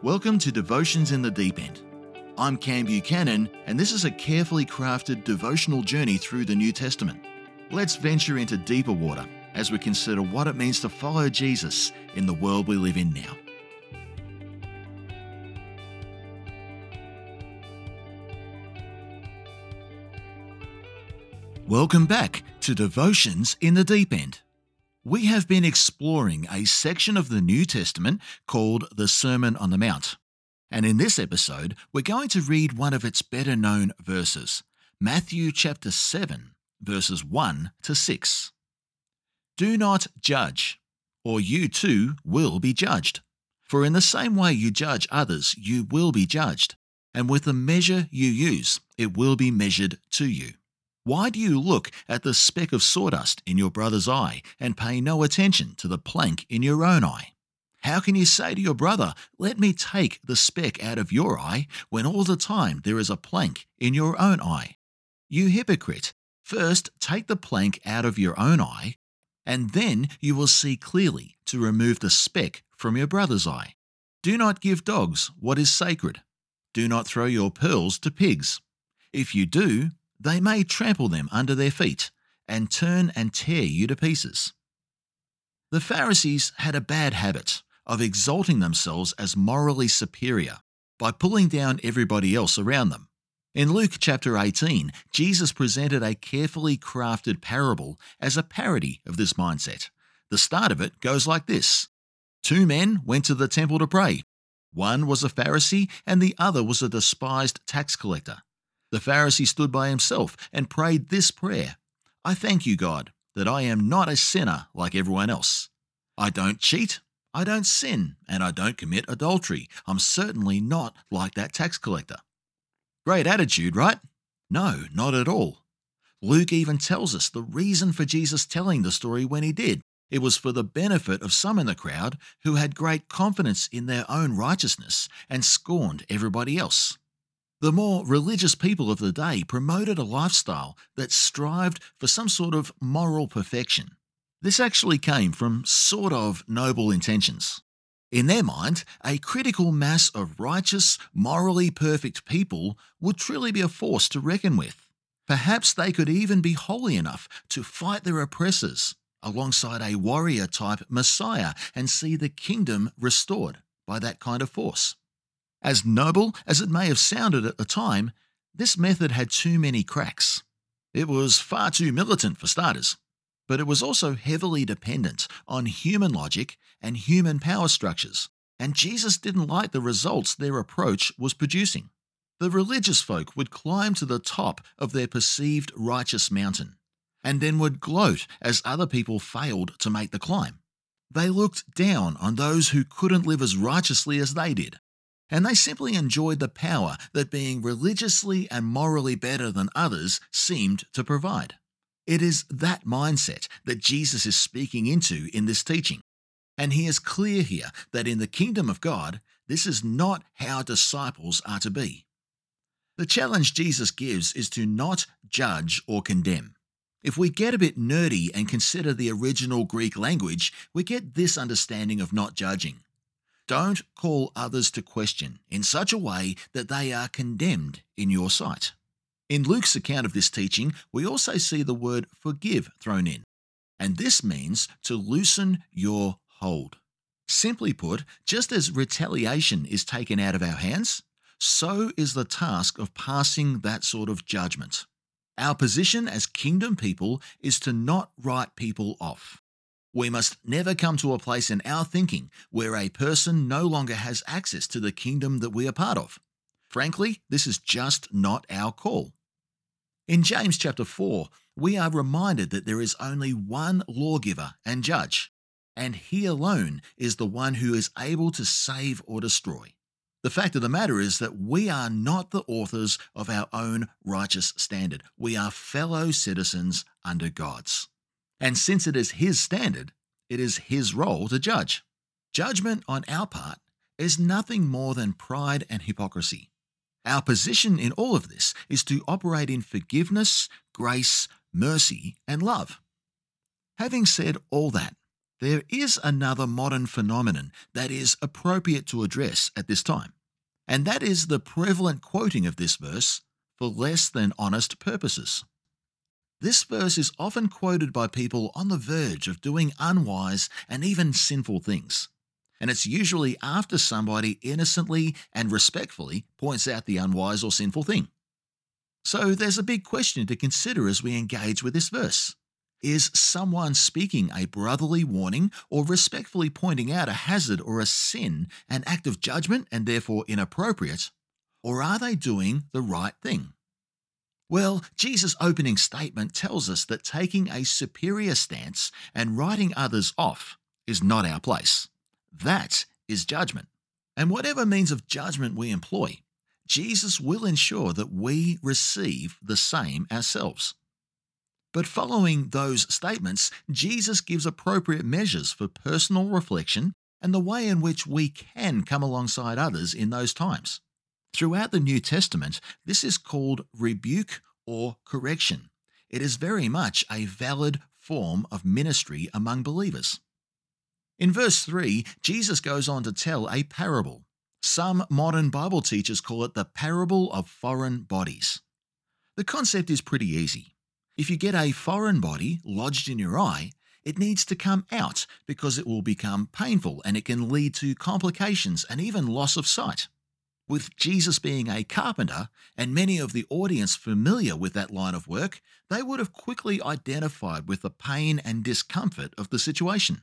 Welcome to Devotions in the Deep End. I'm Cam Buchanan, and this is a carefully crafted devotional journey through the New Testament. Let's venture into deeper water as we consider what it means to follow Jesus in the world we live in now. Welcome back to Devotions in the Deep End. We have been exploring a section of the New Testament called the Sermon on the Mount. And in this episode, we're going to read one of its better known verses Matthew chapter 7, verses 1 to 6. Do not judge, or you too will be judged. For in the same way you judge others, you will be judged, and with the measure you use, it will be measured to you. Why do you look at the speck of sawdust in your brother's eye and pay no attention to the plank in your own eye? How can you say to your brother, Let me take the speck out of your eye, when all the time there is a plank in your own eye? You hypocrite! First take the plank out of your own eye, and then you will see clearly to remove the speck from your brother's eye. Do not give dogs what is sacred. Do not throw your pearls to pigs. If you do, they may trample them under their feet and turn and tear you to pieces. The Pharisees had a bad habit of exalting themselves as morally superior by pulling down everybody else around them. In Luke chapter 18, Jesus presented a carefully crafted parable as a parody of this mindset. The start of it goes like this Two men went to the temple to pray. One was a Pharisee, and the other was a despised tax collector. The Pharisee stood by himself and prayed this prayer I thank you, God, that I am not a sinner like everyone else. I don't cheat, I don't sin, and I don't commit adultery. I'm certainly not like that tax collector. Great attitude, right? No, not at all. Luke even tells us the reason for Jesus telling the story when he did. It was for the benefit of some in the crowd who had great confidence in their own righteousness and scorned everybody else. The more religious people of the day promoted a lifestyle that strived for some sort of moral perfection. This actually came from sort of noble intentions. In their mind, a critical mass of righteous, morally perfect people would truly be a force to reckon with. Perhaps they could even be holy enough to fight their oppressors alongside a warrior type Messiah and see the kingdom restored by that kind of force. As noble as it may have sounded at the time, this method had too many cracks. It was far too militant for starters, but it was also heavily dependent on human logic and human power structures, and Jesus didn't like the results their approach was producing. The religious folk would climb to the top of their perceived righteous mountain, and then would gloat as other people failed to make the climb. They looked down on those who couldn't live as righteously as they did and they simply enjoyed the power that being religiously and morally better than others seemed to provide. It is that mindset that Jesus is speaking into in this teaching. And he is clear here that in the kingdom of God, this is not how disciples are to be. The challenge Jesus gives is to not judge or condemn. If we get a bit nerdy and consider the original Greek language, we get this understanding of not judging. Don't call others to question in such a way that they are condemned in your sight. In Luke's account of this teaching, we also see the word forgive thrown in, and this means to loosen your hold. Simply put, just as retaliation is taken out of our hands, so is the task of passing that sort of judgment. Our position as kingdom people is to not write people off. We must never come to a place in our thinking where a person no longer has access to the kingdom that we are part of. Frankly, this is just not our call. In James chapter 4, we are reminded that there is only one lawgiver and judge, and he alone is the one who is able to save or destroy. The fact of the matter is that we are not the authors of our own righteous standard. We are fellow citizens under God's. And since it is His standard, it is His role to judge. Judgment on our part is nothing more than pride and hypocrisy. Our position in all of this is to operate in forgiveness, grace, mercy, and love. Having said all that, There is another modern phenomenon that is appropriate to address at this time, and that is the prevalent quoting of this verse for less than honest purposes. This verse is often quoted by people on the verge of doing unwise and even sinful things. And it's usually after somebody innocently and respectfully points out the unwise or sinful thing. So there's a big question to consider as we engage with this verse. Is someone speaking a brotherly warning or respectfully pointing out a hazard or a sin an act of judgment and therefore inappropriate? Or are they doing the right thing? Well, Jesus' opening statement tells us that taking a superior stance and writing others off is not our place. That is judgment. And whatever means of judgment we employ, Jesus will ensure that we receive the same ourselves. But following those statements, Jesus gives appropriate measures for personal reflection and the way in which we can come alongside others in those times. Throughout the New Testament, this is called rebuke or correction. It is very much a valid form of ministry among believers. In verse 3, Jesus goes on to tell a parable. Some modern Bible teachers call it the parable of foreign bodies. The concept is pretty easy. If you get a foreign body lodged in your eye, it needs to come out because it will become painful and it can lead to complications and even loss of sight. With Jesus being a carpenter and many of the audience familiar with that line of work, they would have quickly identified with the pain and discomfort of the situation.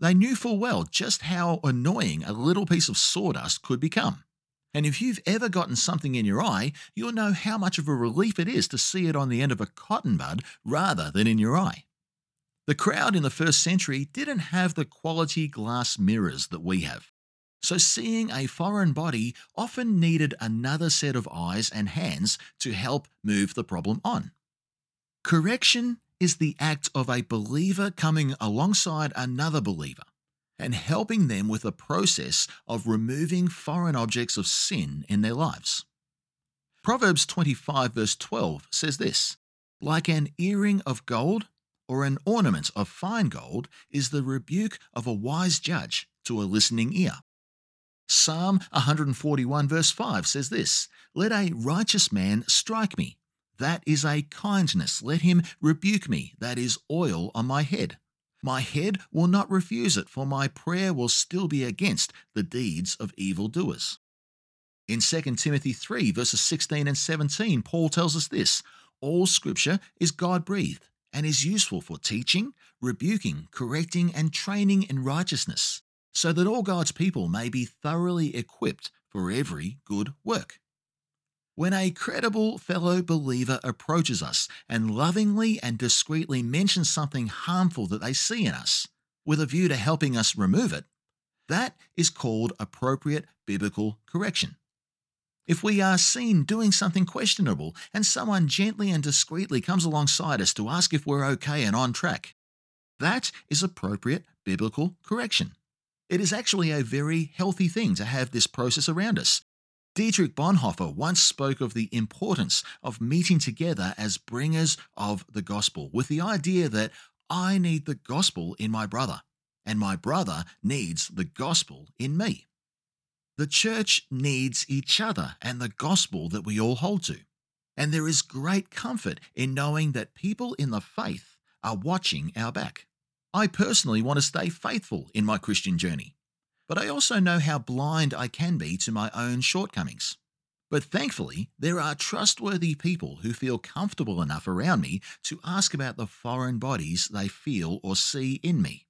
They knew full well just how annoying a little piece of sawdust could become. And if you've ever gotten something in your eye, you'll know how much of a relief it is to see it on the end of a cotton bud rather than in your eye. The crowd in the first century didn't have the quality glass mirrors that we have. So seeing a foreign body often needed another set of eyes and hands to help move the problem on. Correction is the act of a believer coming alongside another believer and helping them with a process of removing foreign objects of sin in their lives. Proverbs 25, verse 12 says this Like an earring of gold or an ornament of fine gold is the rebuke of a wise judge to a listening ear. Psalm 141, verse 5 says this Let a righteous man strike me. That is a kindness. Let him rebuke me. That is oil on my head. My head will not refuse it, for my prayer will still be against the deeds of evildoers. In 2 Timothy 3, verses 16 and 17, Paul tells us this All scripture is God breathed and is useful for teaching, rebuking, correcting, and training in righteousness, so that all God's people may be thoroughly equipped for every good work. When a credible fellow believer approaches us and lovingly and discreetly mentions something harmful that they see in us, with a view to helping us remove it, that is called appropriate biblical correction. If we are seen doing something questionable and someone gently and discreetly comes alongside us to ask if we're okay and on track, that is appropriate biblical correction. It is actually a very healthy thing to have this process around us Dietrich Bonhoeffer once spoke of the importance of meeting together as bringers of the gospel, with the idea that I need the gospel in my brother, and my brother needs the gospel in me. The church needs each other and the gospel that we all hold to. And there is great comfort in knowing that people in the faith are watching our back. I personally want to stay faithful in my Christian journey but I also know how blind I can be to my own shortcomings. But thankfully, there are trustworthy people who feel comfortable enough around me to ask about the foreign bodies they feel or see in me.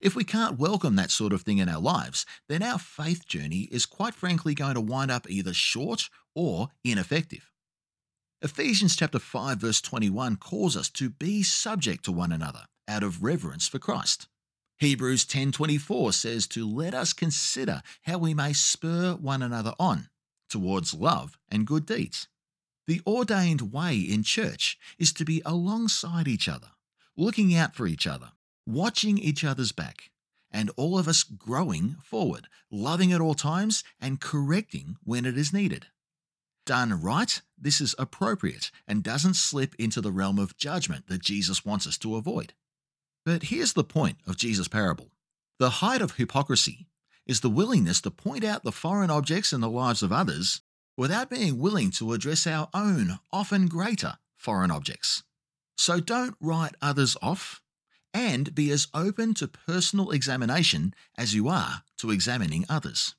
If we can't welcome that sort of thing in our lives, then our faith journey is quite frankly going to wind up either short or ineffective. Ephesians chapter 5 verse 21 calls us to be subject to one another out of reverence for Christ. Hebrews 10:24 says to let us consider how we may spur one another on towards love and good deeds. The ordained way in church is to be alongside each other, looking out for each other, watching each other's back, and all of us growing forward, loving at all times and correcting when it is needed. Done right, this is appropriate and doesn't slip into the realm of judgment that Jesus wants us to avoid. But here's the point of Jesus' parable The height of hypocrisy is the willingness to point out the foreign objects in the lives of others without being willing to address our own, often greater, foreign objects. So don't write others off and be as open to personal examination as you are to examining others.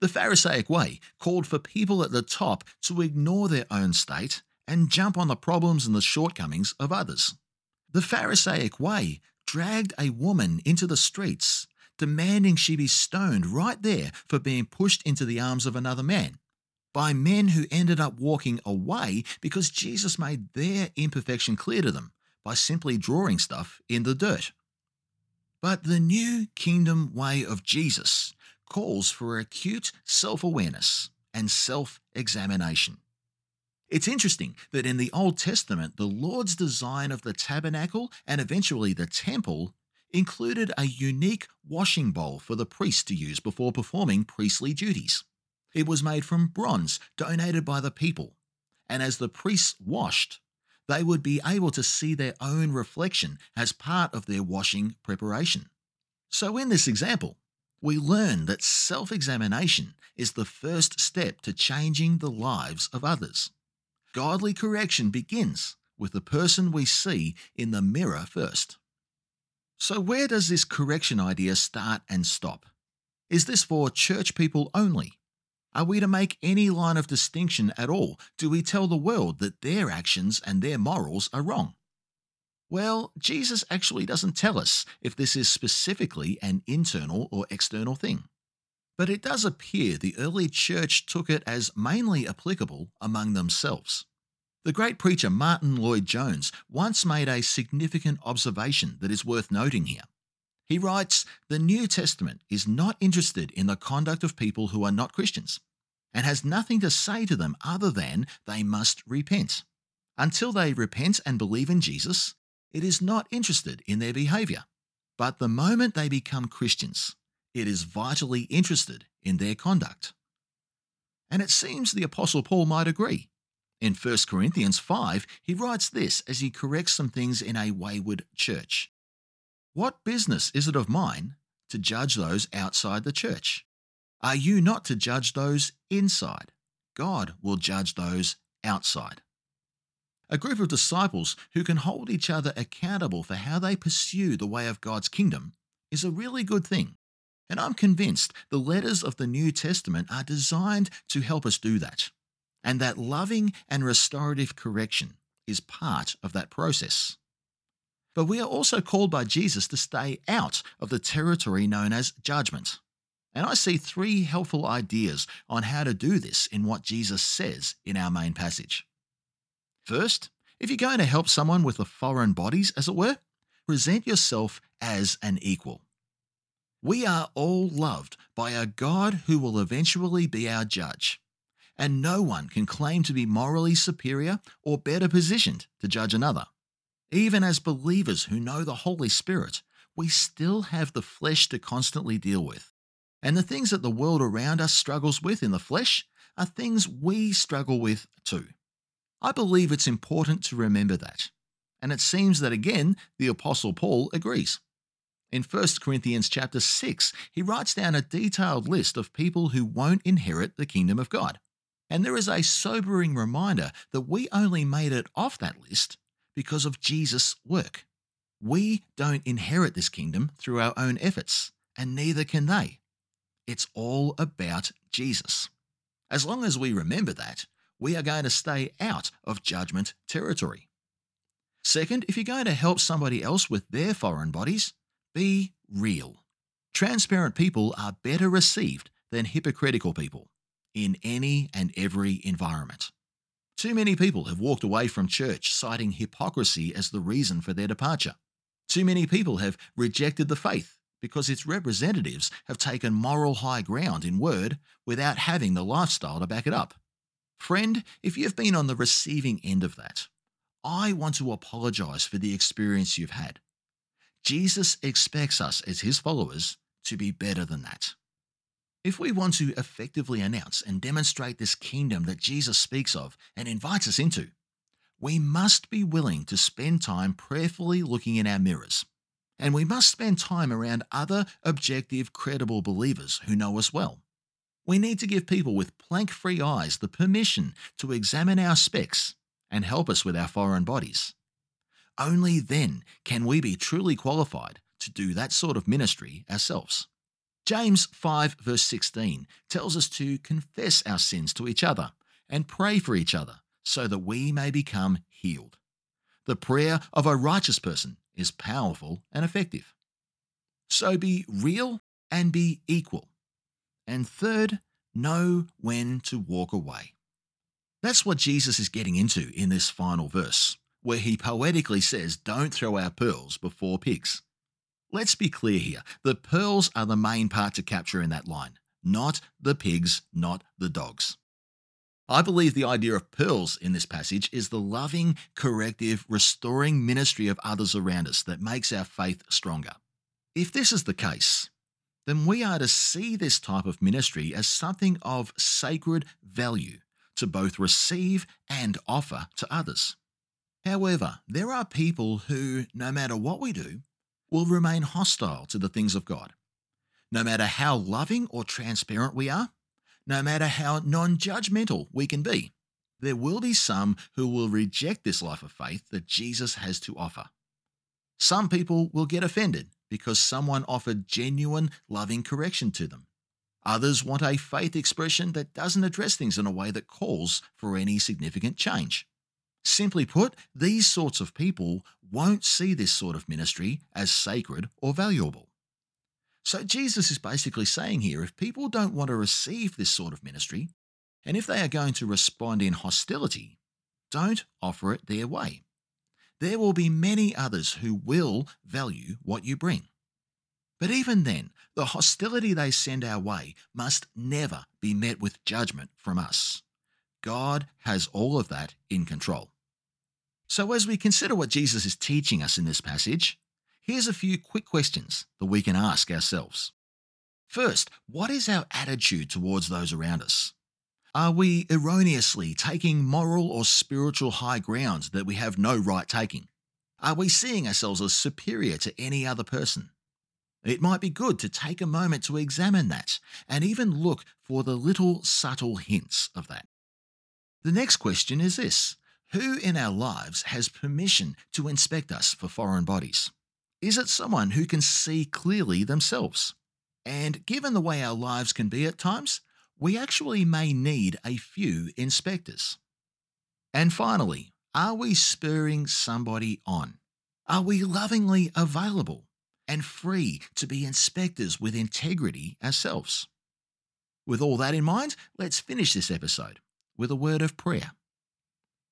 The Pharisaic way called for people at the top to ignore their own state and jump on the problems and the shortcomings of others. The Pharisaic way dragged a woman into the streets, demanding she be stoned right there for being pushed into the arms of another man, by men who ended up walking away because Jesus made their imperfection clear to them by simply drawing stuff in the dirt. But the new kingdom way of Jesus calls for acute self awareness and self examination. It's interesting that in the Old Testament, the Lord's design of the tabernacle and eventually the temple included a unique washing bowl for the priest to use before performing priestly duties. It was made from bronze donated by the people, and as the priests washed, they would be able to see their own reflection as part of their washing preparation. So, in this example, we learn that self examination is the first step to changing the lives of others. Godly correction begins with the person we see in the mirror first. So, where does this correction idea start and stop? Is this for church people only? Are we to make any line of distinction at all? Do we tell the world that their actions and their morals are wrong? Well, Jesus actually doesn't tell us if this is specifically an internal or external thing. But it does appear the early church took it as mainly applicable among themselves. The great preacher Martyn Lloyd-Jones once made a significant observation that is worth noting here. He writes The New Testament is not interested in the conduct of people who are not Christians and has nothing to say to them other than they must repent. Until they repent and believe in Jesus, it is not interested in their behaviour. But the moment they become Christians, it is vitally interested in their conduct. And it seems the Apostle Paul might agree. In 1 Corinthians 5, he writes this as he corrects some things in a wayward church. What business is it of mine to judge those outside the church? Are you not to judge those inside? God will judge those outside. A group of disciples who can hold each other accountable for how they pursue the way of God's kingdom is a really good thing. And I'm convinced the letters of the New Testament are designed to help us do that, and that loving and restorative correction is part of that process. But we are also called by Jesus to stay out of the territory known as judgment. And I see three helpful ideas on how to do this in what Jesus says in our main passage. First, if you're going to help someone with the foreign bodies, as it were, present yourself as an equal. We are all loved by a God who will eventually be our judge, and no one can claim to be morally superior or better positioned to judge another. Even as believers who know the Holy Spirit, we still have the flesh to constantly deal with. And the things that the world around us struggles with in the flesh are things we struggle with too. I believe it's important to remember that. And it seems that again, the Apostle Paul agrees. In 1 Corinthians chapter 6, he writes down a detailed list of people who won't inherit the kingdom of God. And there is a sobering reminder that we only made it off that list because of Jesus' work. We don't inherit this kingdom through our own efforts, and neither can they. It's all about Jesus. As long as we remember that, we are going to stay out of judgment territory. Second, if you're going to help somebody else with their foreign bodies, be real. Transparent people are better received than hypocritical people in any and every environment. Too many people have walked away from church citing hypocrisy as the reason for their departure. Too many people have rejected the faith because its representatives have taken moral high ground in word without having the lifestyle to back it up. Friend, if you've been on the receiving end of that, I want to apologize for the experience you've had. Jesus expects us as his followers to be better than that. If we want to effectively announce and demonstrate this kingdom that Jesus speaks of and invites us into, we must be willing to spend time prayerfully looking in our mirrors and we must spend time around other objective, credible believers who know us well. We need to give people with plank free eyes the permission to examine our specks and help us with our foreign bodies. Only then can we be truly qualified to do that sort of ministry ourselves. James 5, verse 16 tells us to confess our sins to each other and pray for each other so that we may become healed. The prayer of a righteous person is powerful and effective. So be real and be equal. And third, know when to walk away. That's what Jesus is getting into in this final verse, where he poetically says, Don't throw our pearls before pigs. Let's be clear here the pearls are the main part to capture in that line, not the pigs, not the dogs. I believe the idea of pearls in this passage is the loving, corrective, restoring ministry of others around us that makes our faith stronger. If this is the case, then we are to see this type of ministry as something of sacred value to both receive and offer to others. However, there are people who, no matter what we do, will remain hostile to the things of God. No matter how loving or transparent we are, no matter how non judgmental we can be. There will be some who will reject this life of faith that Jesus has to offer. Some people will get offended because someone offered genuine, loving correction to them. Others want a faith expression that doesn't address things in a way that calls for any significant change. Simply put, these sorts of people won't see this sort of ministry as sacred or valuable. So Jesus is basically saying here if people don't want to receive this sort of ministry, and if they are going to respond in hostility, don't offer it their way. There will be many others who will value what you bring. But even then, the hostility they send our way must never be met with judgment from us. God has all of that in control. So, as we consider what Jesus is teaching us in this passage, Here's a few quick questions that we can ask ourselves. First, what is our attitude towards those around us? Are we erroneously taking moral or spiritual high ground that we have no right taking? Are we seeing ourselves as superior to any other person? It might be good to take a moment to examine that and even look for the little subtle hints of that. The next question is this Who in our lives has permission to inspect us for foreign bodies? Is it someone who can see clearly themselves? And given the way our lives can be at times, we actually may need a few inspectors. And finally, are we spurring somebody on? Are we lovingly available and free to be inspectors with integrity ourselves? With all that in mind, let's finish this episode with a word of prayer.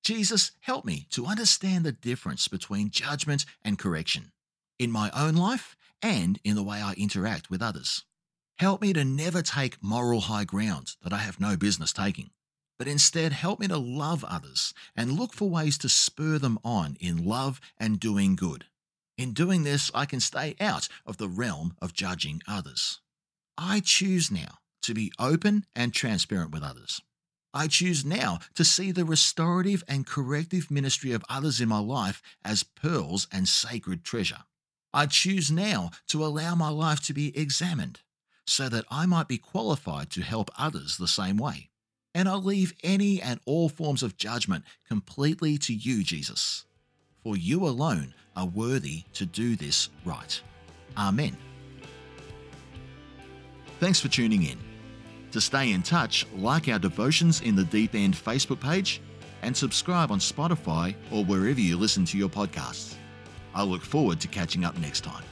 Jesus, help me to understand the difference between judgment and correction in my own life and in the way I interact with others. Help me to never take moral high ground that I have no business taking, but instead help me to love others and look for ways to spur them on in love and doing good. In doing this, I can stay out of the realm of judging others. I choose now to be open and transparent with others. I choose now to see the restorative and corrective ministry of others in my life as pearls and sacred treasure. I choose now to allow my life to be examined so that I might be qualified to help others the same way. And I leave any and all forms of judgment completely to you, Jesus. For you alone are worthy to do this right. Amen. Thanks for tuning in. To stay in touch, like our Devotions in the Deep End Facebook page and subscribe on Spotify or wherever you listen to your podcasts. I look forward to catching up next time.